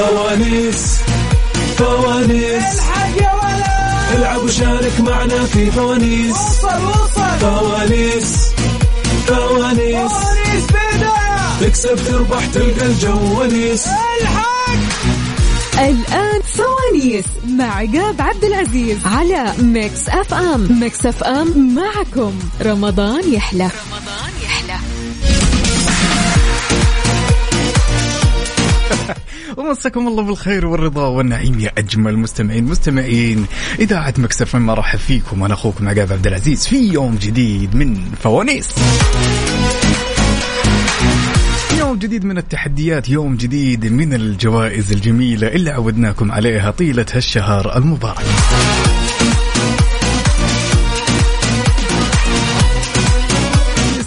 فوانيس فوانيس. العب وشارك معنا في فوانيس. وصل وصل فوانيس فوانيس. فوانيس بداية تكسب تربح تلقى الجو ونيس. الحق الآن فوانيس مع عقاب عبد العزيز على ميكس أف أم. ميكس أف أم معكم. رمضان يحلى. رمضان ومساكم الله بالخير والرضا والنعيم يا أجمل مستمعين مستمعين اذاعه مكسف ما راح فيكم أنا أخوكم عقاب عبد العزيز في يوم جديد من فوانيس. يوم جديد من التحديات يوم جديد من الجوائز الجميلة اللي عودناكم عليها طيلة هالشهر المبارك.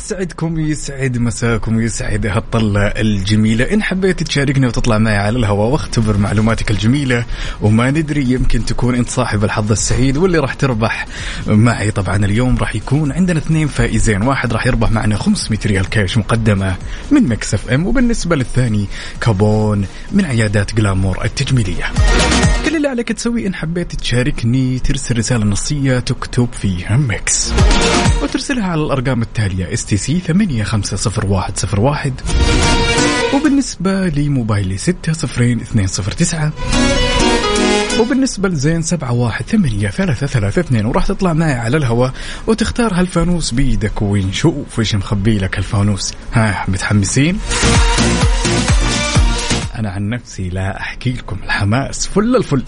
يسعدكم يسعد مساكم ويسعد هالطلة الجميلة. إن حبيت تشاركني وتطلع معي على الهواء واختبر معلوماتك الجميلة. وما ندري يمكن تكون أنت صاحب الحظ السعيد واللي راح تربح معي. طبعا اليوم راح يكون عندنا اثنين فائزين. واحد راح يربح معنا 500 ريال كاش مقدمة من ميكس أف أم. وبالنسبة للثاني كوبون من عيادات جلامور التجميلية. عليك تسوي إن حبيت تشاركني ترسل رسالة نصية تكتب فيها ميكس. وترسلها على الأرقام التالية اس تي سي 850101 وبالنسبة لموبايلي 60209 وبالنسبة لزين سبعة واحد ثمانية ثلاثة ثلاثة اثنين. وراح تطلع معي على الهواء وتختار هالفانوس بيدك ونشوف إيش مخبي لك هالفانوس. ها متحمسين؟ أنا عن نفسي لا أحكي لكم الحماس فل الفل.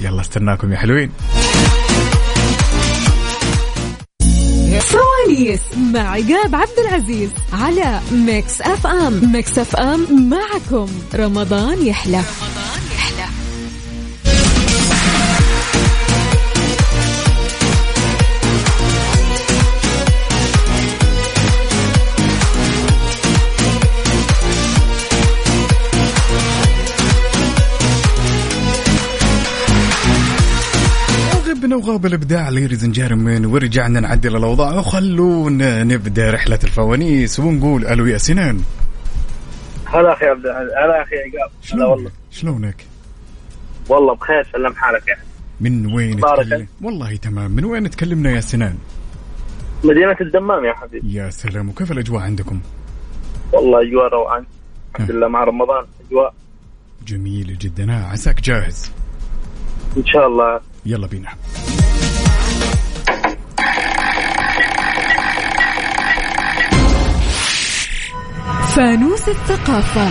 يلا استناكم يا حلوين. فوانيس مع عقاب عبد العزيز على Mix FM. Mix FM معكم. رمضان يحلى. رمضان غبنا وغاب الإبداع ليريز جيرمن ورجعنا نعدل الأوضاع. وخلونا نبدأ رحلة الفوانيس ونقول ألو يا سنان. هلا أخي عبد هلا أخي عقاب. هلا والله. شلونك؟ والله بخير سلم حالك أخي. من وين. تكلم؟ والله تمام. من وين تكلمنا يا سنان؟ مدينة الدمام يا حبيبي. يا سلام. وكيف الأجواء عندكم؟ والله أجواء روعان الحمد لله مع رمضان أجواء. جميل جدا. ها عساك جاهز. إن شاء الله. يلا بينا. فانوس الثقافة.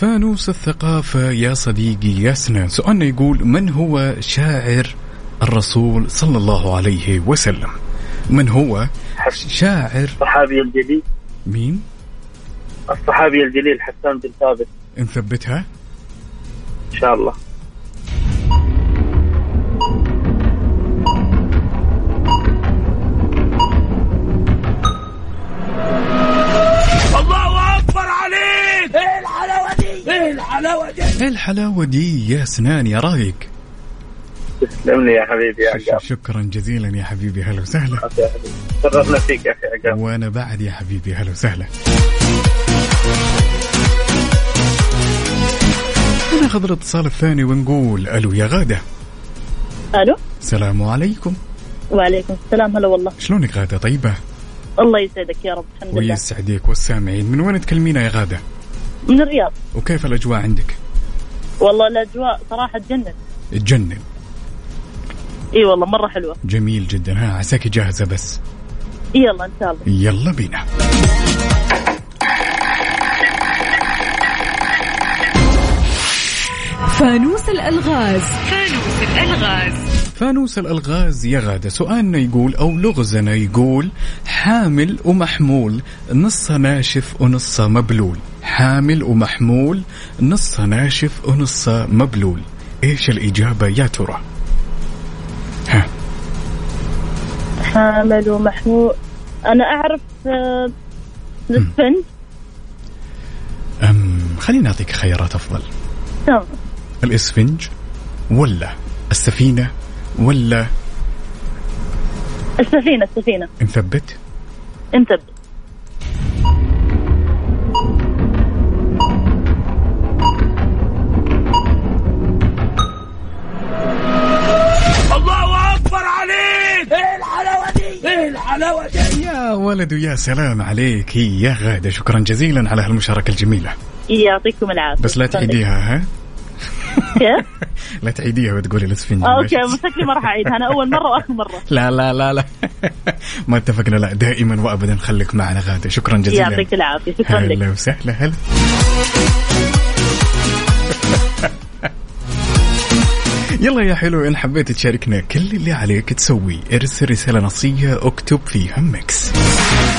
فانوس الثقافة. يا صديقي يا سنان سؤالنا يقول من هو شاعر الرسول صلى الله عليه وسلم؟ من هو شاعر؟ الصحابي الجليل. مين؟ الصحابي الجليل حسان بن ثابت. نثبتها. إن شاء الله. إيه الحلاوة دي؟ يا سنان يا رايق؟ تسلم لي يا حبيبي يا عقاب. شكرا جزيلا يا حبيبي هلا وسهلا. شرفنا فيك يا أخي عقاب. وأنا بعد يا حبيبي هلا وسهلا. ناخذ الاتصال الثاني ونقول ألو يا غادة. ألو؟ السلام عليكم. وعليكم السلام هلا والله. شلونك غادة؟ طيبة؟ الله يسعدك يا رب الحمد لله. ويسعدك والسامعين. من وين تكلمينا يا غادة؟ من الرياض. وكيف الأجواء عندك؟ والله الأجواء صراحة تجنن. تجنن. إي والله مرة حلوة. جميل جدا. ها عساكي جاهزة بس. يلا إن شاء الله. يلا بينا. فانوس الألغاز. فانوس الألغاز. يا غاده سؤالنا يقول أو لغزنا يقول حامل ومحمول نصها ناشف ونصها مبلول. حامل ومحمول نصها ناشف ونصها مبلول. إيش الإجابة يا ترى؟ ها. حامل ومحمول. أنا أعرف آه، الاسفنج أم خليني أعطيك خيارات أفضل. تمام الإسفنج ولا السفينة ولا السفينة السفينة. نثبت نثبت الله أكبر عليك! إيه الحلاوة دي؟ إيه الحلاوة دي؟ يا ولد يا سلام عليك. يا غادة شكرا جزيلا على هالمشاركة الجميلة. يعطيكم العافية. بس لا تعيديها ها؟ كيف؟ لا تعيديها وتقولي الاسفنجة؟ أوكي شكلي ما راح اعيدها أنا أول مرة وآخر مرة. لا لا لا لا. ما اتفقنا. لا دائما وابدا خليك معنا غادة شكرا جزيلا. يعطيك العافية. شكرا لك. هلا وسهلا. هلا. يلا يا حلو إن حبيت تشاركنا كل اللي عليك تسوي. ارسل رسالة نصية اكتب فيها Mix.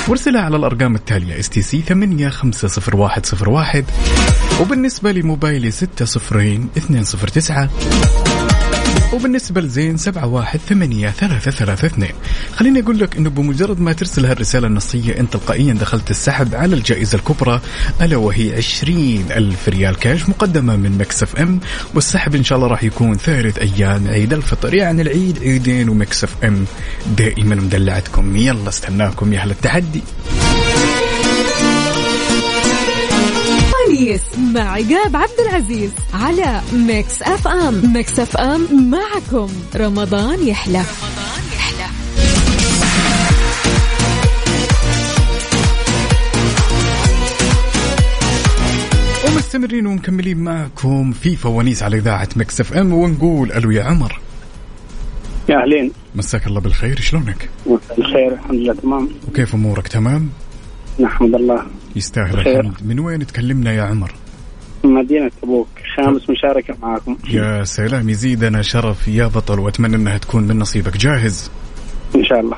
وارسلها على الأرقام التالية STC 850101 وبالنسبة لموبايلي 6 صفرين 209 وبالنسبة لزين سبعة واحد ثمانية ثلاثة ثلاثة اثنين. خليني أقول لك أنه بمجرد ما ترسل هالرسالة النصية أنت تلقائيا دخلت السحب على الجائزة الكبرى ألا وهي عشرين ألف ريال كاش مقدمة من Mix FM. والسحب إن شاء الله راح يكون ثالث أيام عيد الفطر يعني العيد عيدين و Mix FM دائما مدلعتكم. يلا استناكم يا أهل التحدي. فوانيس مع عقاب عبد العزيز على Mix FM Mix FM معكم. رمضان يحلى. رمضان يحلى ومستمرين ومكملين معكم في فوانيس على إذاعة مكسف أم ونقول ألو يا عمر. يا أهلين. مساك الله بالخير شلونك؟ مساء الخير الحمد لله تمام. وكيف أمورك؟ تمام؟ نحمد الله. يستاهل. الحمد من وين تكلمنا يا عمر؟ مدينة تبوك. خامس مشاركة معاكم. يا سلام يزيدنا شرف يا بطل وأتمنى إنها تكون من نصيبك. جاهز؟ إن شاء الله.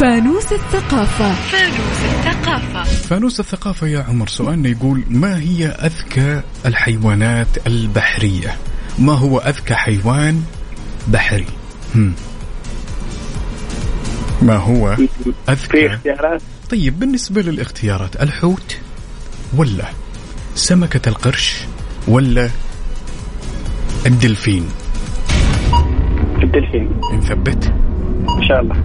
فانوس الثقافة. فانوس الثقافة. يا عمر سؤالنا يقول ما هي أذكى الحيوانات البحرية؟ ما هو أذكى حيوان بحري؟ هم. ما هو؟ في أذكى. اختيارات؟ طيب بالنسبة للاختيارات الحوت ولا سمكة القرش ولا الدلفين؟ الدلفين. نثبت إن شاء الله.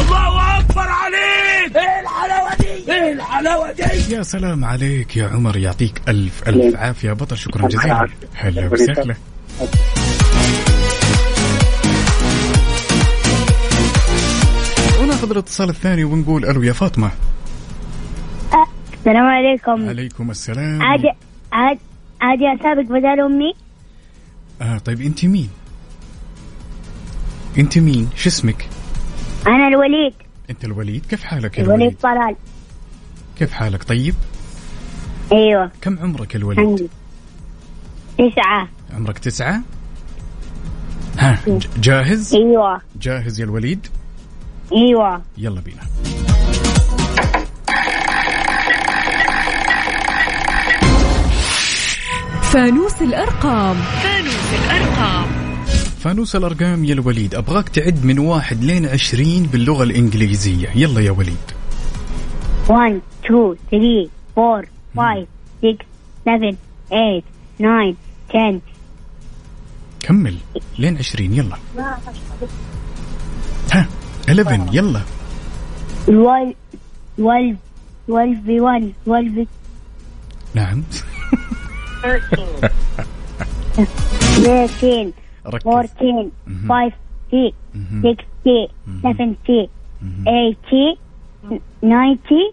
الله أكبر عليك! إيه الحلاوة دي؟ إيه الحلاوة دي؟ يا سلام عليك يا عمر يعطيك ألف ألف عافية. يا بطل شكرا الله جزيلا. يعافيك. هلا وسهلا. وناخذ الاتصال الثاني ونقول ألو يا فاطمة. السلام عليكم. عليكم السلام. عادي عاد عادي اسابق بدل أمي. آه طيب أنت مين؟ أنت مين؟ شو اسمك؟ أنا الوليد. أنت الوليد. كيف حالك يا الوليد الوليد؟ طلال. كيف حالك؟ طيب؟ أيوه. كم عمرك الوليد؟ عندي تسعة. عمرك تسعة؟ ها جاهز؟ أيوه. جاهز يا الوليد؟ أيوه. يلا بينا. فانوس الأرقام. فانوس الأرقام. يا الوليد أبغاك تعد من واحد لين عشرين باللغة الإنجليزية. يلا يا وليد. 1 2 3 4 5 6 7 8 9 10 كمل. لين عشرين يلا. ها. 11 يلا. 12 12 12 في 1 12 في. نعم. 13 ركز. 14 مهم. 15 مهم. 16 17 مهم. 18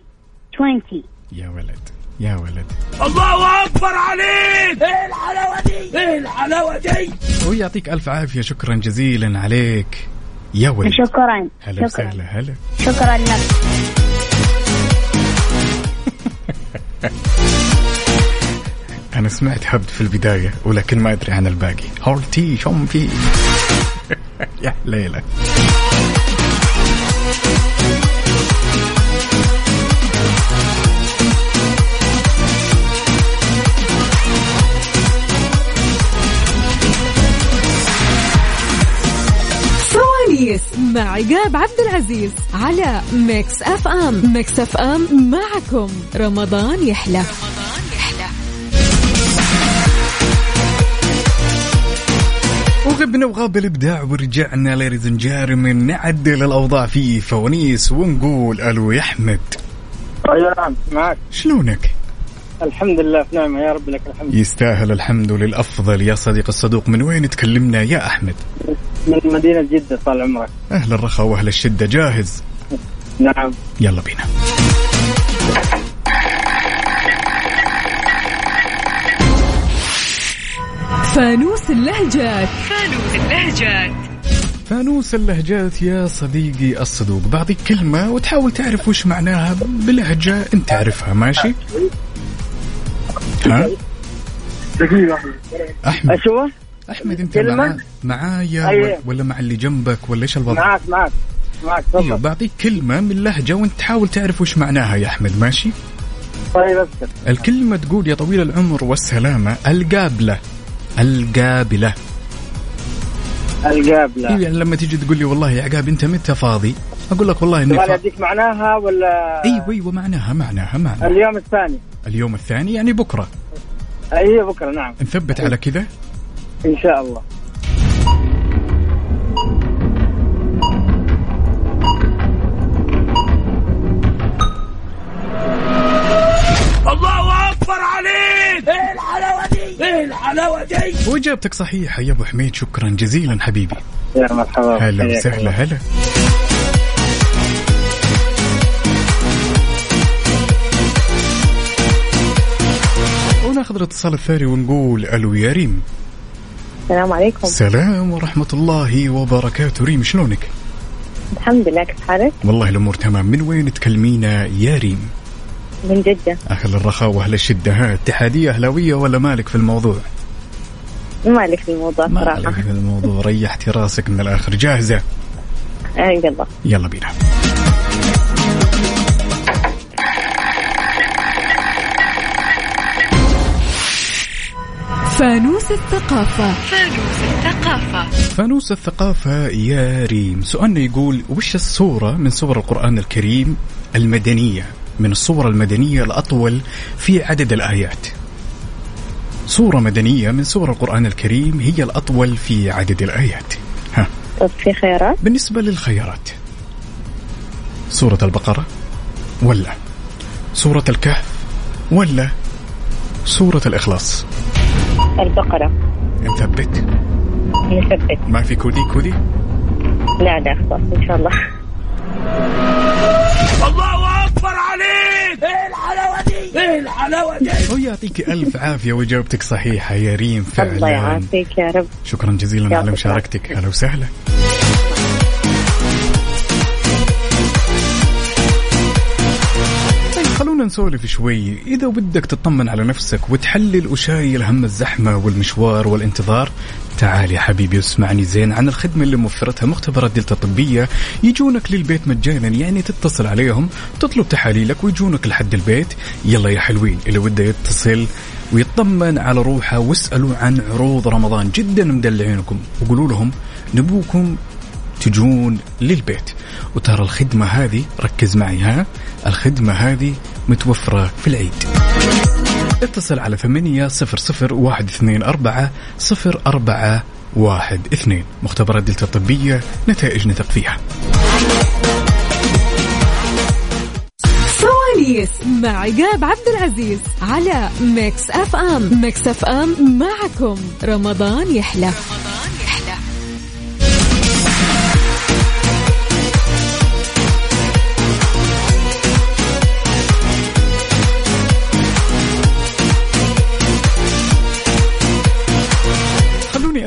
19 20 يا ولد يا ولد. الله أكبر عليك! إيه الحلاوة دي؟ إيه الحلاوة دي؟ ويعطيك ألف عافية شكرا جزيلا عليك. يا ولد. شكرا. هلا شكرا. وسهلا هلا. شكرا لك. أنا سمعت هبد في البداية ولكن ما أدري عن الباقي. هولتي شم في؟ يا ليلى. مع عقاب عبد العزيز على Mix FM. Mix FM معكم. رمضان يحلى. رمضان يحلى وغبنا وغاب الابداع ورجعنا ladies and gentlemen نعدل الأوضاع في فوانيس ونقول ألو يا أحمد. أيوه نعم معك. شلونك؟ الحمد لله في نعمة يا رب لك الحمد. يستاهل الحمد للأفضل. يا صديق الصدوق من وين تكلمنا يا أحمد؟ من مدينة جدة طال عمرك. أهل الرخاء وأهل الشدة جاهز؟ نعم. يلا بينا. فانوس اللهجات. فانوس اللهجات. فانوس اللهجات يا صديقي الصدوق. بعطيك كلمة وتحاول تعرف وش معناها بلهجة أنت تعرفها ماشي؟ دقيقة. أحمد. أشوف أحمد أنت كلمة؟ مع... معايا أيوة. ولا مع اللي جنبك ولا إيش الوضع؟ معك معك معك أيوه تفضل بعطيك كلمة من لهجة وأنت تحاول تعرف وش معناها يا أحمد ماشي؟ طيب أبشر. الكلمة تقول يا طويل العمر والسلامة القابلة القابلة. القابلة. إيه يعني لما تيجي تقول لي والله يا عقاب أنت متى فاضي؟ أقول لك والله إني فاضي معناها ولا أيوه أيوه معناها معناها معناها. اليوم الثاني. اليوم الثاني يعني بكرة. أي بكرة نعم. نثبت على كذا. إن شاء الله. الله أكبر عليك! إيه الحلاوة دي؟ إيه الحلاوة دي؟ وإجابتك صحيحة يا أبو حميد شكرا جزيلا حبيبي. يا مرحبا. هلا وسهلا. هلا. وناخذ الاتصال الثاني ونقول ألو يا ريم. السلام عليكم. السلام ورحمة الله وبركاته. ريم شلونك؟ الحمد لله كيف حالك؟ والله الأمور تمام. من وين تكلمينا يا ريم؟ من جدة. أهل الرخاء وأهل الشدة. ها اتحادية أهلاوية ولا مالك في الموضوع؟ مالك في الموضوع مالك صراحة في الموضوع. ريحتي راسك من الآخر. جاهزة؟ آه يلا. يلا بينا. فانوس الثقافة. فانوس الثقافة. يا ريم. سؤالنا يقول وش الصورة من صور القرآن الكريم المدنية؟ من الصور المدنية الأطول في عدد الآيات. صورة مدنية من صور القرآن الكريم هي الأطول في عدد الآيات. ها. طب في خيارات؟ بالنسبة للخيارات. سورة البقرة ولا؟ سورة الكهف ولا؟ سورة الإخلاص. البقرة. نثبت؟ نثبت. ما في كودي؟ كودي؟ لا لا خلاص إن شاء الله. الله أكبر عليك! إيه الحلاوة دي؟ إيه الحلاوة دي؟ ويعطيك ألف عافية وإجابتك صحيحة يا ريم الله فعلا. يعافيك يا رب. شكرا جزيلا على يعطيك مشاركتك. أهلا وسهلا. خلونا نسولف شوي. إذا بدك تطمن على نفسك وتحلل وشايل هم الزحمة والمشوار والانتظار تعال يا حبيبي واسمعني زين عن الخدمة اللي موفرتها مختبرات دلتا الطبية يجونك للبيت مجانا يعني تتصل عليهم تطلب تحاليلك ويجونك لحد البيت. يلا يا حلوين اللي وده يتصل ويطمن على روحه واسألوا عن عروض رمضان. جدا مدلعينكم. وقولوا لهم نبوكم تجون للبيت. وترى الخدمة هذه ركز معي ها الخدمة هذه متوفرة في العيد. اتصل على ثمانية صفر صفر واحد اثنين أربعة صفر أربعة واحد اثنين. مختبرات دلتا الطبية نتائج نثق فيها. فوانيس مع عقاب عبد العزيز على Mix FM. Mix FM معكم. رمضان يحلى. خلوني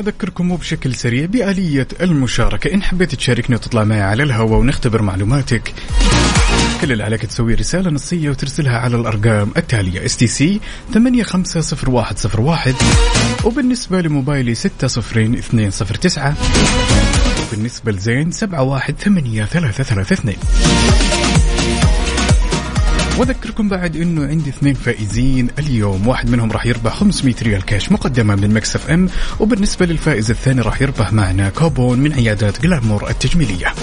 أذكركم بشكل سريع بآلية المشاركة. إن حبيت تشاركني وتطلع معي على الهواء ونختبر معلوماتك. كل اللي عليك تسوي رسالة نصية وترسلها على الأرقام التالية STC 850101 وبالنسبة لموبايلي 60209 وبالنسبة لزين 718332 واذكركم بعد إنه عندي اثنين فائزين. اليوم واحد منهم راح يربح 500 ريال كاش مقدمة من Mix FM وبالنسبة للفائز الثاني راح يربح معنا كوبون من عيادات Glamour التجميلية.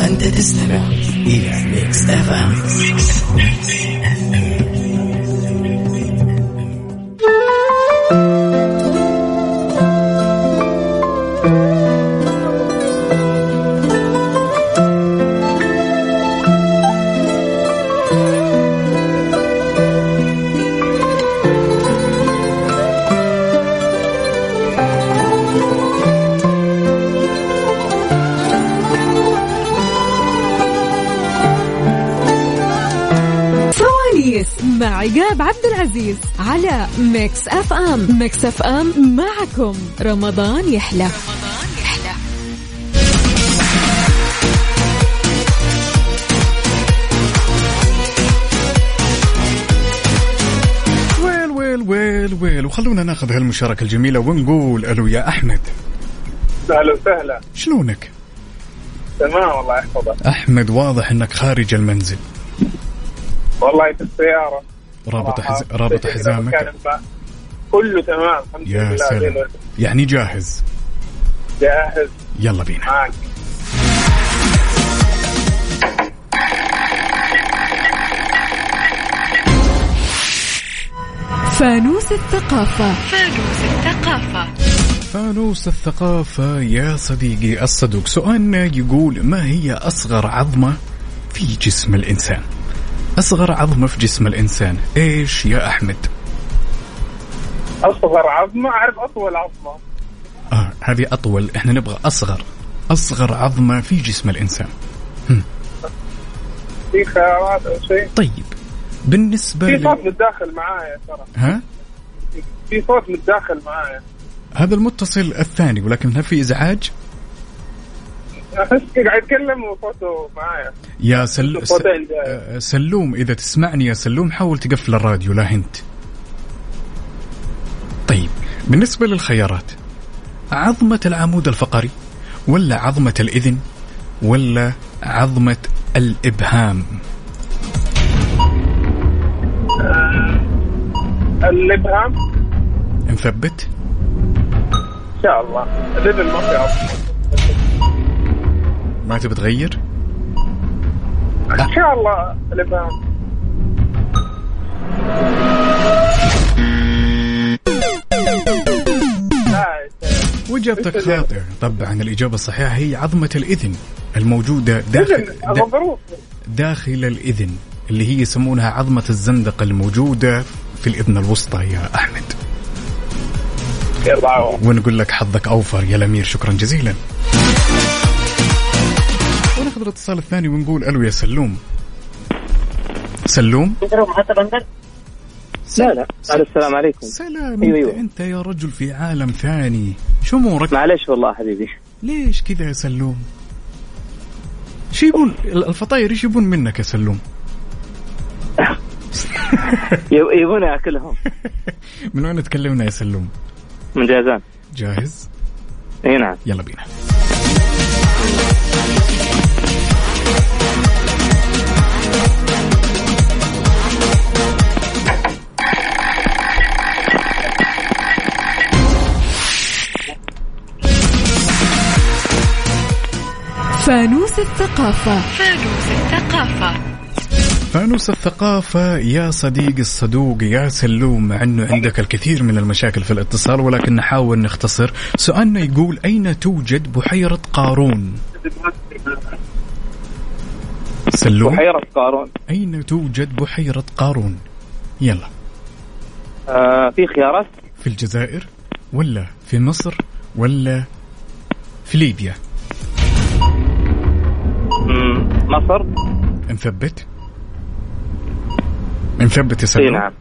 أنت تستمع إلى Mix FM. عقاب عبد العزيز على Mix FM Mix FM معكم. رمضان يحلى. رمضان يحلى well well well well. وخلونا ناخذ هالمشاركة الجميلة ونقول ألو يا أحمد. أهلا وسهلا. شلونك؟ تمام الله يحفظك أحمد واضح أنك خارج المنزل. والله في السيارة. رابط حز... صراحة. رابط حزامك. كله تمام الحمد يا لله سلام. يعني جاهز؟ جاهز. يلا بينا. معك فانوس الثقافة. فانوس الثقافة يا صديقي الصدوق. سؤالنا يقول ما هي أصغر عظمة في جسم الإنسان؟ أصغر عظمة في جسم الإنسان إيش يا أحمد؟ أصغر عظمة؟ أعرف أطول عظمة. آه هذه أطول إحنا نبغى أصغر أصغر عظمة في جسم الإنسان. في خيارات أو شيء؟ طيب بالنسبة في. صوت متداخل معايا ترى. ها؟ في صوت متداخل معايا. هذا المتصل الثاني ولكن هل في إزعاج. قاعد يتكلم وصوته معايا. يا سل... س... صوتين جاي. آه، سلوم إذا تسمعني يا سلوم حاول تقفل الراديو لا هنت. طيب بالنسبة للخيارات عظمة العمود الفقري ولا عظمة الإذن ولا عظمة الإبهام؟ الإبهام. نثبت. إن شاء الله. الإذن ما في عظمة. ما تبي تغير إن شاء الله شيخ. وإجابتك خاطئة طبعا الإجابة الصحيحة هي عظمة الإذن الموجودة داخل داخل الإذن اللي هي يسمونها عظمة الزندقة الموجودة في الإذن الوسطى يا عوض. ونقول لك حظك أوفر يا الأمير شكرا جزيلا. وناخذ الاتصال الثاني ونقول ألو يا سلوم. سلوم؟ لا لا. ألو السلام عليكم. سلام أيوة، انت, أيوة. أنت يا رجل في عالم ثاني. شو أمورك؟ معلش والله حبيبي. ليش كذا يا سلوم؟ شو يبون؟ الفطاير إيش يبون منك يا سلوم؟ يب- يبون ياكلهم. من وين تكلمنا يا سلوم؟ من جازان. جاهز؟ إي نعم. يلا بينا. فانوس الثقافة. فانوس الثقافة. يا صديقي الصدوق يا سلوم مع انه عندك الكثير من المشاكل في الاتصال ولكن نحاول نختصر سؤالنا يقول أين توجد بحيرة قارون؟ سلوم بحيرة قارون أين توجد بحيرة قارون؟ يلا آه في خيارات في الجزائر ولا في مصر ولا في ليبيا؟ مصر نثبت؟ نثبت يا اي؟ نعم.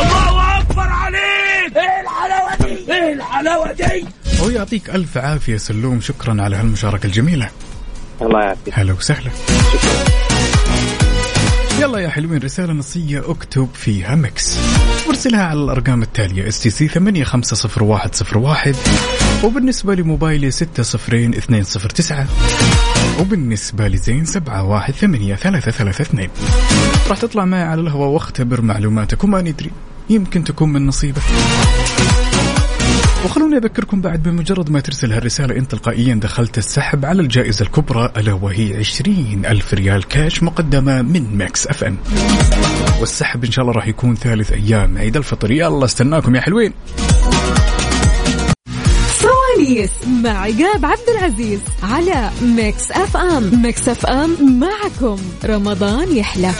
الله أكبر عليك. إيه الحلاوة دي؟ إيه الحلاوة دي؟ ويعطيك ألف عافية سلوم. شكرا على هالمشاركة الجميلة. الله يعافيك. هلا وسهلا. يلا يا حلوين رسالة نصية اكتب فيها ميكس. وارسلها على الأرقام التالية STC 850101 وبالنسبة لموبايلي 60209 وبالنسبة لزين 718332 راح تطلع معي على الهواء واختبر معلوماتك وما ندري يمكن تكون من نصيبك. وخلوني أذكركم بعد بمجرد ما ترسل هالرسالة أنت تلقائيا دخلت السحب على الجائزة الكبرى ألا وهي 20 ألف ريال كاش مقدمة من Mix FM. والسحب إن شاء الله راح يكون ثالث أيام عيد الفطر. يلا استناكم يا حلوين. فوانيس مع عقاب عبد العزيز على Mix FM. Mix FM معكم. رمضان يحلى.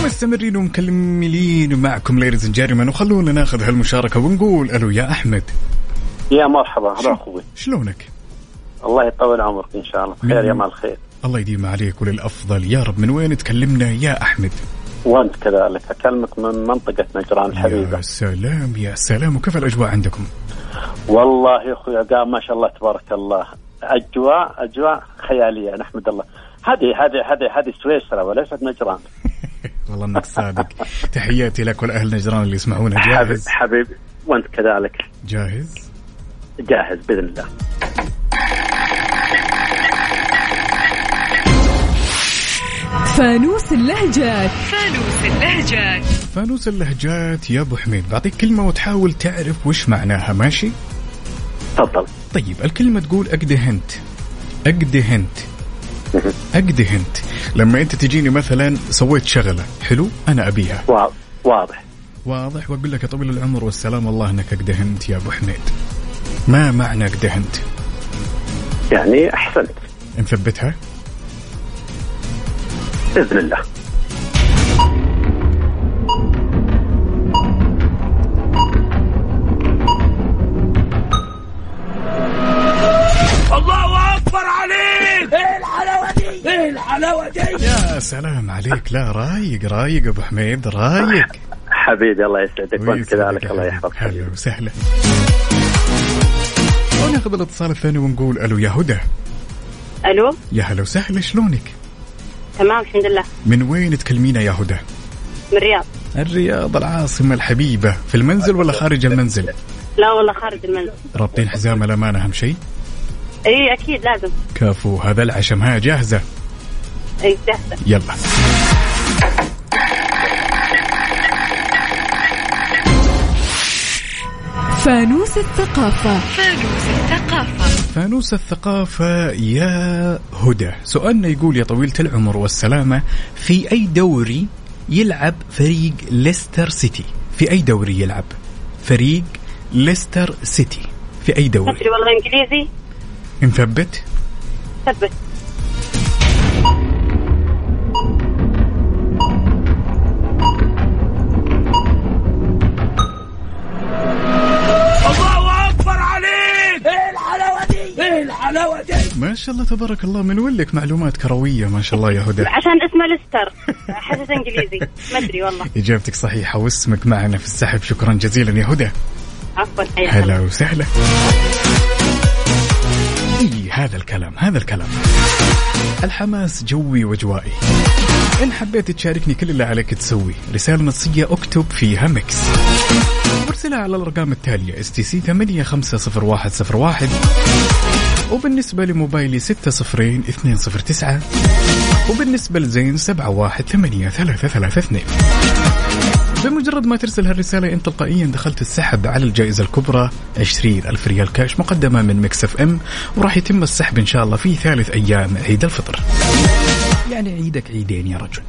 ومستمرين ومكملين معكم ladies and gentlemen وخلونا ناخذ هالمشاركة ونقول ألو يا أحمد. يا مرحبا هذا أخوي. شلونك؟ الله يطول عمرك إن شاء الله بخير يا مال خير الله يديم عليك وللأفضل. يا رب من وين تكلمنا يا أحمد؟ وانت كذلك اكلمك من منطقة نجران الحبيبة. يا سلام يا سلام. وكيف الأجواء عندكم؟ والله يا أخوي قام ما شاء الله تبارك الله. أجواء أجواء خيالية نحمد الله. هذه هذه هذه هذه سويسرا وليست نجران. والله إنك صادق. تحياتي لك ولأهل نجران اللي يسمعونا. حبيب جاهز حبيبي وأنت كذلك. جاهز؟ جاهز بإذن الله. فانوس اللهجات. فانوس اللهجات. فانوس اللهجات يا أبو حميد بعطيك كلمة وتحاول تعرف وش معناها ماشي؟ تفضل. طيب الكلمة تقول اقدهنت اقدهنت اقدهنت لما أنت تجيني مثلا سويت شغلة حلو؟ أنا أبيها. وا- واضح. واضح. وأقول لك يا طويل العمر والسلام والله إنك اقدهنت يا أبو حميد. ما معنى اقدهنت يعني أحسنت. نثبتها؟ بإذن الله. الله أكبر عليك! إيه الحلاوة دي؟ إيه الحلاوة دي؟ يا سلام عليك. لا رايق رايق أبو حميد رايق. حبيبي الله يسعدك. وأنت كذلك يا الله. يحفظك. هلا وسهلا. وناخذ الاتصال الثاني ونقول ألو يا هدى. ألو؟ يا هلا وسهلا شلونك؟ تمام الحمد لله. من وين تكلمينا يا هدى؟ من الرياض. الرياض العاصمة الحبيبة. في المنزل ولا خارج المنزل؟ لا والله خارج المنزل. رابطين حزام الأمان أهم شيء؟ إي أكيد لازم. كفو هذا العشم. ها جاهزة؟ إي جاهزة. يلا. فانوس الثقافة. فانوس الثقافة. فانوس الثقافة يا هدى. سؤالنا يقول يا طويلة العمر والسلامة في أي دوري يلعب فريق ليستر سيتي؟ في أي دوري يلعب فريق ليستر سيتي؟ في أي دوري؟ والله إنجليزي. نثبت. ثبت. ما شاء الله تبارك الله. من وين لك معلومات كروية؟ ما شاء الله يا هدى. عشان اسمه ليستر. حسيت إنجليزي. ما أدري والله. إجابتك صحيحة واسمك معنا في السحب. شكرا جزيلا يا هدى. عفوا. هلا وسهلا. إي هذا الكلام هذا الكلام. الحماس جوي وجوائي. إن حبيت تشاركني كل اللي عليك تسوي رسالة نصية أكتب فيها Mix. وارسلها على الأرقام التالية STC 850101 وبالنسبة لموبايلي 60209 وبالنسبة لزين 718332 بمجرد ما ترسل هالرسالة انت تلقائيا دخلت السحب على الجائزة الكبرى 20 ألف ريال كاش مقدمة من Mix FM وراح يتم السحب إن شاء الله في ثالث أيام عيد الفطر. يعني عيدك عيدين يا رجل.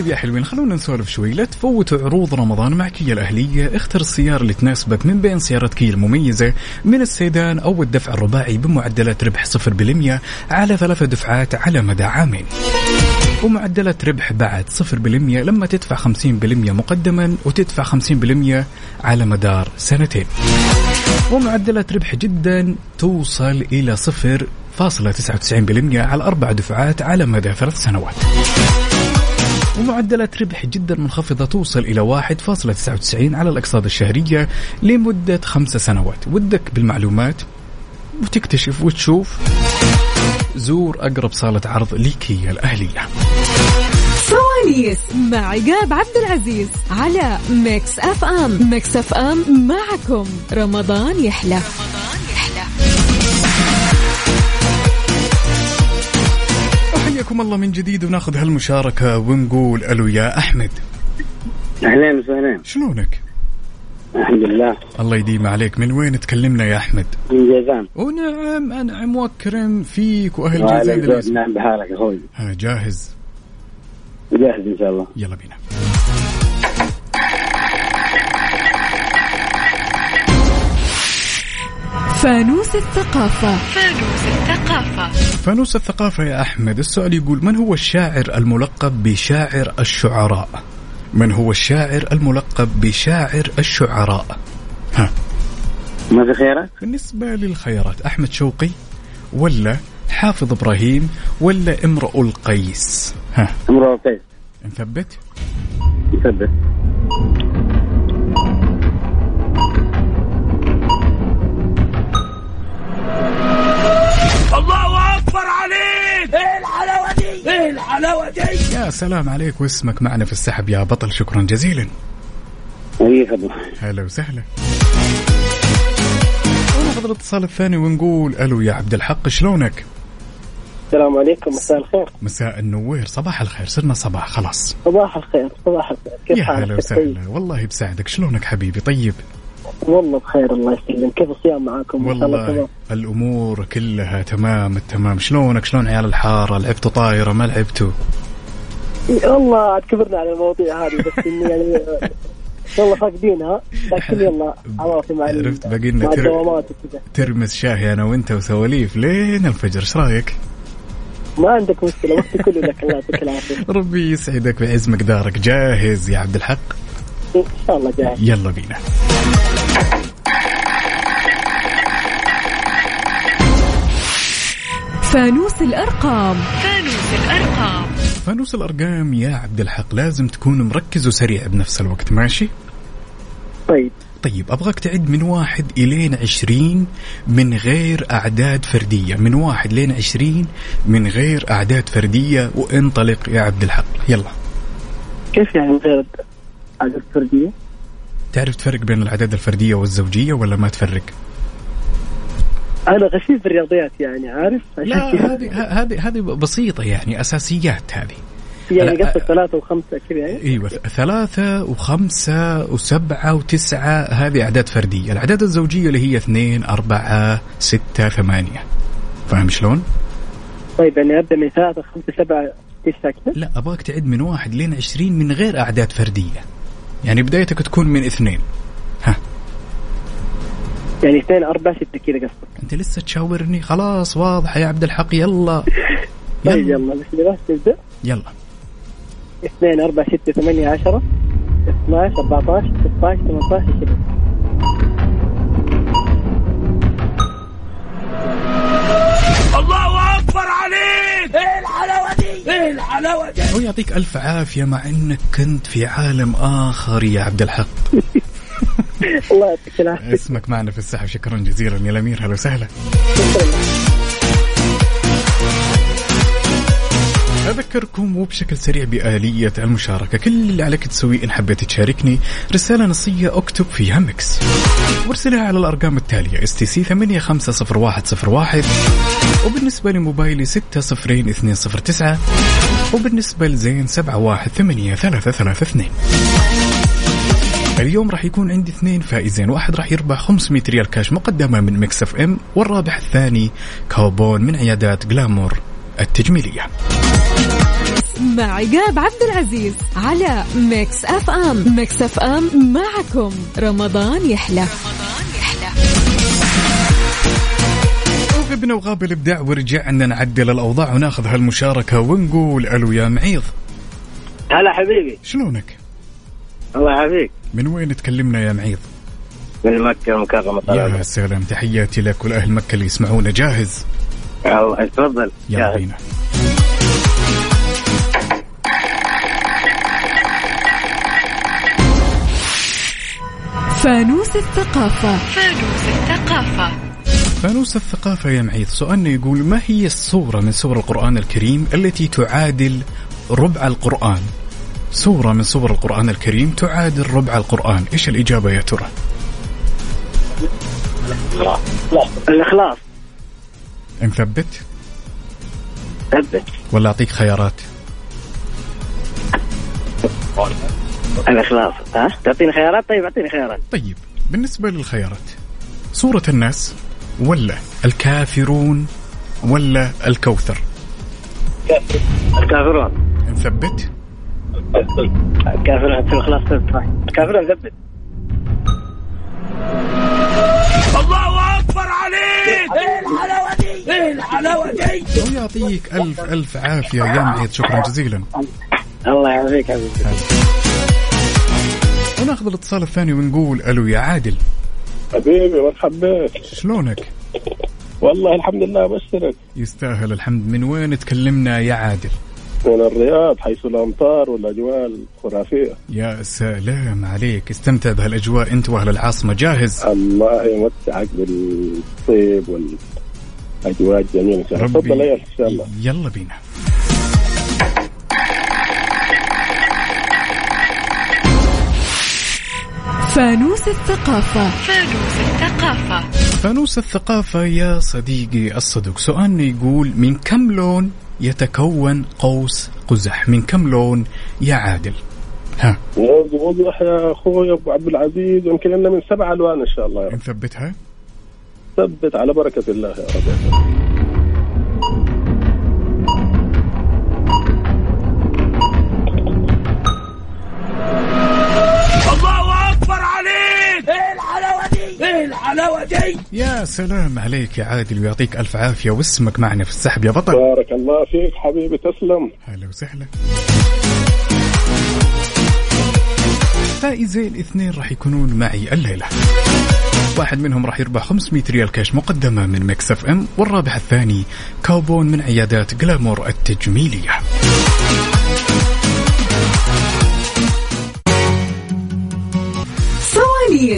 طيب يا حلوين خلونا نسولف شوي. لا تفوتوا عروض رمضان مع كيا الأهلية. اختر السيارة اللي تناسبك من بين سيارات كيا المميزة من السيدان أو الدفع الرباعي بمعدلات ربح 0% على ثلاثة دفعات على مدى عامين. ومعدلات ربح بعد 0% لما تدفع 50% مقدما وتدفع 50% على مدار سنتين. ومعدلات ربح جدا توصل إلى 0.99% على أربع دفعات على مدى ثلاث سنوات. ومعدلات ربح جدا منخفضة توصل إلى 1.99 على الأقساط الشهرية لمدة خمس سنوات. ودك بالمعلومات وتكتشف وتشوف. زور أقرب صالة عرض لكيا الأهلية. فوانيس مع عقاب عبد العزيز على Mix FM. Mix FM معكم. رمضان يحلى. حياكم الله من جديد وناخذ هالمشاركة ونقول ألو يا أحمد. اهلين وسهلين شلونك؟ الحمد لله. الله يديم عليك. من وين تكلمنا يا أحمد؟ من جيزان ونعم أنعم وأكرم فيك وأهل جازان نعم بحالك أخوي. ها جاهز؟ جاهز إن شاء الله. يلا بينا. فانوس الثقافة. فانوس الثقافة. يا أحمد السؤال يقول من هو الشاعر الملقب بشاعر الشعراء؟ من هو الشاعر الملقب بشاعر الشعراء؟ ها. ما في خيارات بالنسبة للخيارات أحمد شوقي ولا حافظ إبراهيم ولا امرؤ القيس؟ ها. امرؤ القيس. نثبت؟ نثبت. عليك! إيه الحلاوة دي؟ إيه الحلاوة دي؟ يا سلام عليك واسمك معنا في السحب يا بطل شكرا جزيلا. اي خدمه هلا وسهلا. وناخذ الاتصال الثاني ونقول ألو يا عبد الحق شلونك؟ السلام عليكم مساء الخير. مساء النوير صباح الخير صرنا صباح خلاص. صباح الخير صباح الخير. كيف يا حالك؟ هلا كيف؟ طيب؟ وسهلا والله بساعدك شلونك حبيبي؟ طيب. والله بخير الله يسلمك. كيف الصيام معاكم؟ والله الأمور كلها تمام التمام. شلونك؟ شلون عيال الحارة؟ لعبتوا طايرة؟ ما لعبتوا؟ والله عاد كبرنا على المواضيع هذه بس إني يعني والله فاقدينها لكن يلا عواطف مع عرفت باقي لنا تر- ترمس شاهي أنا وأنت وسواليف لين الفجر. إيش رأيك؟ ما عندك مشكلة وقتي كله لك الله يعطيك العافية. ربي يسعدك ويعز مقدارك جاهز يا عبد الحق؟ إن شاء الله جاهز. يلا بينا. فانوس الأرقام فانوس الأرقام فانوس الأرقام يا عبد الحق لازم تكون مركز وسريع بنفس الوقت ماشي؟ طيب طيب أبغاك تعد من واحد الين عشرين من غير أعداد فردية، من واحد لين عشرين من غير أعداد فردية وانطلق يا عبد الحق، يلا. كيف يعني غير عدد فردية؟ تعرف تفرق بين الأعداد الفردية والزوجية ولا ما تفرق؟ أنا غشيم في الرياضيات يعني عارف لا. هذه هذه هذه بسيطة يعني أساسيات هذه. يعني قصدك ثلاثة وخمسة كذا يعني إيوه ثلاثة وخمسة وسبعة وتسعة هذه أعداد فردية، الأعداد الزوجية اللي هي اثنين أربعة ستة ثمانية. فاهم شلون؟ طيب يعني أبدأ من ثلاثة خمسة سبعة تسعة كذا لا أبغاك تعد من واحد لين عشرين من غير أعداد فردية. يعني بدايتك تكون من اثنين. يعني اثنين أربعة ستة كذا قصدك. أنت لسه تشاورني؟ خلاص واضحة يا عبد الحق. يلا. طيب يلا. يلا. بسم الله نبدأ يلا. اثنين أربعة ستة ثمانية عشرة. 12 14 16 18 20 الله أكبر عليك! إيه الحلاوة دي؟ إيه الحلاوة دي؟ ويعطيك ألف عافية مع أنك كنت في عالم آخر يا عبد الحق. الله يعطيك اسمك معنا في السحب. شكرا جزيلا يا الأمير. هلا وسهلا. أذكركم وبشكل سريع بآلية المشاركة. كل اللي عليك تسويه إن حبيت تشاركني رسالة نصية أكتب فيها ميكس. وارسلها على الأرقام التالية STC 850101 وبالنسبة لموبايلي 60209 وبالنسبة لزين 718332 اليوم راح يكون عندي اثنين فائزين. واحد راح يربح 500 ريال كاش مقدمة من Mix FM والرابح الثاني كوبون من عيادات Glamour التجميلية. مع عقاب عبد العزيز على Mix FM. Mix FM معكم. رمضان يحلى وغبنا وغاب الإبداع ورجعنا نعدل الأوضاع وناخذ هالمشاركة ونقول ألو يا معيض. هلا حبيبي. شلونك؟ الله يعافيك من وين تكلمنا يا معيض؟ من مكة المكرمة طبعا يا سلام تحياتي لك ولأهل مكة اللي يسمعونا. جاهز؟ الله تفضل يلا بينا. فانوس الثقافة. فانوس الثقافة. فانوس الثقافة يا معيض سؤالنا يقول ما هي الصورة من سور القرآن الكريم التي تعادل ربع القرآن؟ سورة من سور القرآن الكريم تعادل ربع القرآن. إيش الإجابة يا ترى؟ الإخلاص. نثبت؟ ثبت. ولا أعطيك خيارات؟ الإخلاص. ها؟ تعطيني خيارات؟ طيب أعطيني خيارات. طيب بالنسبة للخيارات سورة الناس ولا الكافرون ولا الكوثر؟ الكافرون. نثبت. ثبت صح الكافرون ثبت الله أكبر عليك! إيه الحلاوة دي؟ إيه الحلاوة دي؟ ويعطيك ألف ألف عافية يا معيد شكرا جزيلا. الله يعافيك حبيبي وناخذ الاتصال الثاني ونقول ألو يا عادل. حبيبي مرحبا بك شلونك؟ والله الحمد لله ابشرك يستاهل الحمد. من وين تكلمنا يا عادل؟ من الرياض حيث الامطار والاجواء الخرافيه يا سلام عليك. استمتع بهالأجواء أنت وأهل العاصمة. جاهز؟ الله يمتعك بالطيب والأجواء الجميلة. تفضل يا ان شاء الله يلا بينا. فانوس الثقافة. فانوس الثقافة. فانوس الثقافة يا صديقي الصدوق. سؤالنا يقول من كم لون يتكون قوس قزح. من كم لون يا عادل؟ ها. وضح يا أخوي أبو عبد العزيز يمكن لنا من سبع ألوان إن شاء الله يا رب. نثبتها؟ ثبت على بركة الله يا رب. الحلاوه دي يا سلام عليك يا عادل ويعطيك ألف عافية واسمك معنا في السحب يا بطل. بارك الله فيك حبيبي تسلم. هلا وسهلا. فائزين اثنين راح يكونون معي الليلة. واحد منهم راح يربح 500 ريال كاش مقدمة من Mix FM والرابح الثاني كوبون من عيادات جلامور التجميلية.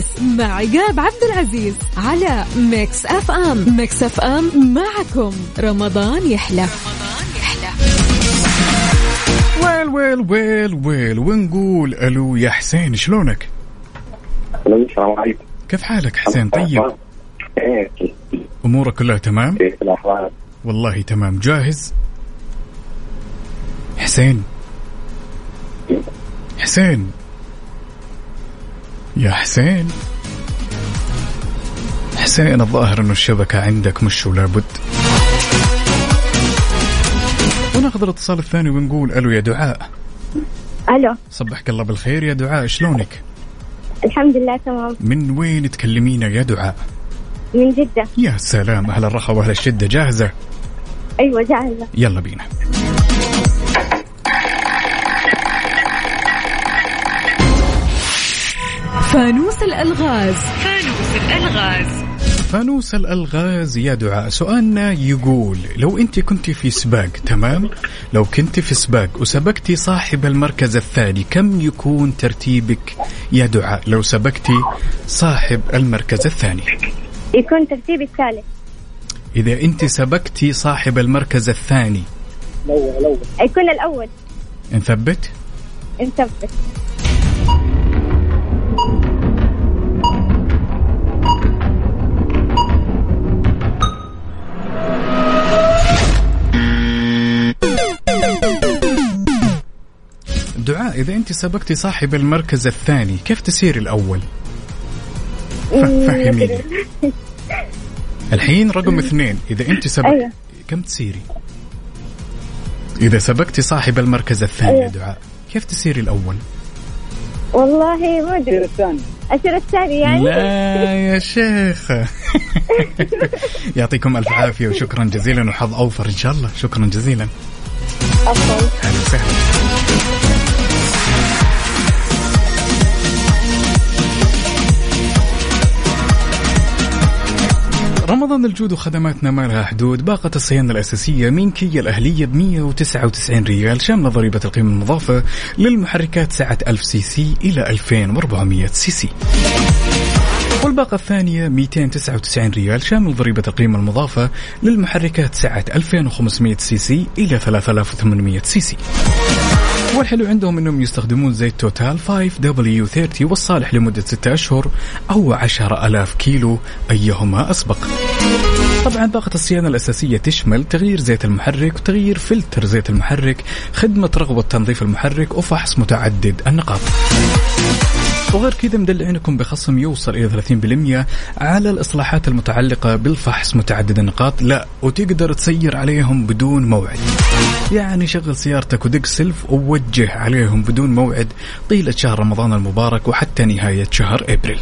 فوانيس مع عقاب عبد العزيز على Mix FM Mix FM معكم رمضان يحلى ويل ويل ويل ويل ونقول ألو يا حسين شلونك؟ السلام عليكم كيف حالك حسين طيب؟ إيه أمورك كلها تمام؟ كيف الاحوال؟ والله تمام جاهز؟ حسين حسين يا حسين. حسين الظاهر إنه الشبكة عندك مش ولا بد وناخذ الاتصال الثاني ونقول ألو يا دعاء. ألو. صبحك الله بالخير يا دعاء شلونك؟ الحمد لله تمام. من وين تكلمينا يا دعاء؟ من جدة. يا سلام أهل الرخاء وأهل الشدة جاهزة؟ أيوه جاهزة. يلا بينا. فانوس الألغاز. فانوس الألغاز. فانوس الألغاز يا دعاء. سؤالنا يقول لو انت كنت في سباق تمام؟ لو كنت في سباق وسبقتي صاحب المركز الثاني كم يكون ترتيبك يا دعاء؟ لو سبقتي صاحب المركز الثاني. يكون ترتيبي الثالث. إذا انت سبقتي صاحب المركز الثاني. الأول الأول يكون الأول. نثبت؟ نثبت. إذا أنت سبقتي صاحب المركز الثاني كيف تسير الأول؟ ف- فهميني. الحين رقم اثنين إذا أنت سبق أيوة. كم تسيري؟ إذا سبقتي صاحب المركز الثاني يا أيوة. دعاء كيف تسيري الأول؟ والله ما أدري. الثاني. الثاني الثاني يعني؟ لا يا شيخ. يعطيكم ألف عافية وشكرا جزيلا وحظ أوفر إن شاء الله. شكرا جزيلا. أفضل. أهلا وسهلا. رمضان الجود وخدماتنا ما لها حدود. باقة الصيانة الأساسية من كيا الأهلية ب 199 ريال. شاملة ضريبة القيمة المضافة للمحركات سعة 1000 سي سي إلى 2400 سي سي. والباقة الثانية 299 ريال. شامل ضريبة القيمة المضافة للمحركات سعة 2500 سي سي إلى 3800 سي سي. والحلو عندهم إنهم يستخدمون زيت توتال 5W30 والصالح لمدة 6 أشهر أو 10000 كيلو أيهما أسبق. طبعا باقة الصيانة الأساسية تشمل تغيير زيت المحرك وتغيير فلتر زيت المحرك خدمة رغوة تنظيف المحرك وفحص متعدد النقاط وغير كذا مدلعينكم بخصم يوصل إلى 30% على الإصلاحات المتعلقة بالفحص متعدد النقاط. لا وتقدر تسير عليهم بدون موعد. يعني شغل سيارتك ودق سلف ووجه عليهم بدون موعد طيلة شهر رمضان المبارك وحتى نهاية شهر إبريل.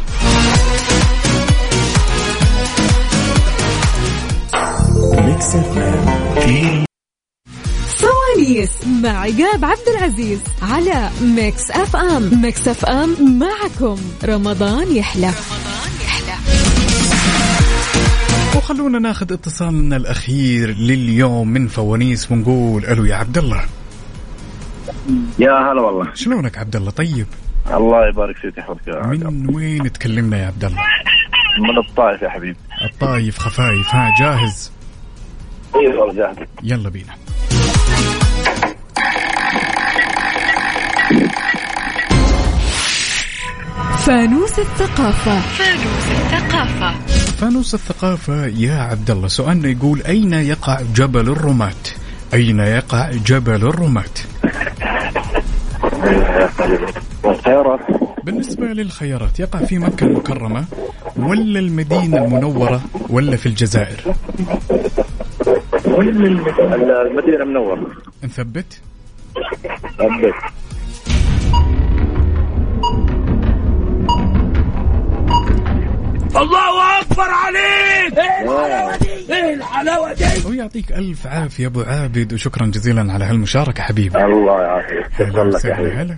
فوانيس مع عقاب عبد العزيز على Mix FM Mix FM معكم. رمضان يحلى. رمضان يحلى وخلونا ناخذ اتصالنا الأخير لليوم من فوانيس ونقول ألو يا عبد الله. يا هلا والله. شلونك عبد الله؟ طيب. الله يبارك فيك يحفظك يا عقاب. من وين تكلمنا يا عبد الله؟ من الطائف يا حبيبي. الطايف خفايف. ها جاهز؟ اي والله جاهز. يلا بينا. فانوس الثقافة فانوس الثقافة فانوس الثقافة يا عبد الله سؤالنا يقول أين يقع جبل الرماة؟ أين يقع جبل الرماة؟ الخيارات بالنسبة للخيارات يقع في مكة المكرمة ولا المدينة المنورة ولا في الجزائر؟ المدينة منوره نثبت؟ ثبت الله أكبر عليك! إيه الحلاوة دي! إيه الحلاوة دي! ويعطيك ألف عافية أبو عابد وشكرا جزيلا على هالمشاركة حبيبي. الله يعافيك. شكرا لك يا حبيبي. هلا.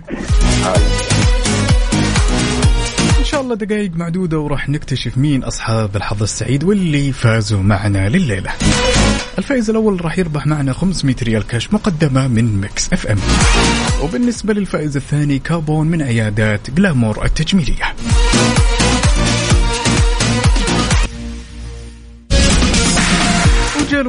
إن شاء الله دقائق معدودة وراح نكتشف مين أصحاب الحظ السعيد واللي فازوا معنا لليلة. الفائز الأول راح يربح معنا 500 ريال كاش مقدمة من Mix FM. وبالنسبة للفائز الثاني كوبون من عيادات جلامور التجميلية.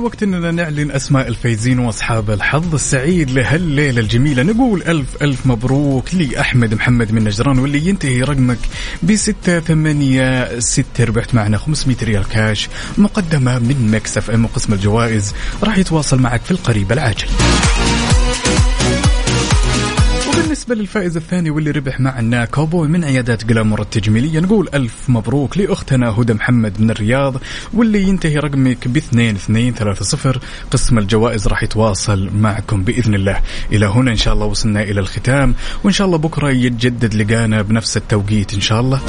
الوقت إننا نعلن أسماء الفايزين وأصحاب الحظ السعيد لهالليلة الجميلة. نقول ألف ألف مبروك لأحمد محمد من نجران واللي ينتهي رقمك ب 6 8 6 ربحت معنا 500 ريال كاش. مقدمة من Mix FM وقسم الجوائز راح يتواصل معك في القريب العاجل. وبالنسبة للفائز الثاني واللي ربح معنا كوبون من عيادات جلامور التجميلية نقول ألف مبروك لأختنا هدى محمد من الرياض واللي ينتهي رقمك ب 2230 قسم الجوائز راح يتواصل معكم بإذن الله. إلى هنا إن شاء الله وصلنا إلى الختام وإن شاء الله بكرة يتجدد لقانا بنفس التوقيت إن شاء الله.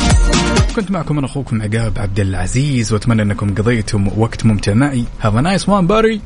كنت معكم أنا أخوكم عقاب عبد العزيز وأتمنى أنكم قضيتم وقت ممتع معي. A nice one buddy.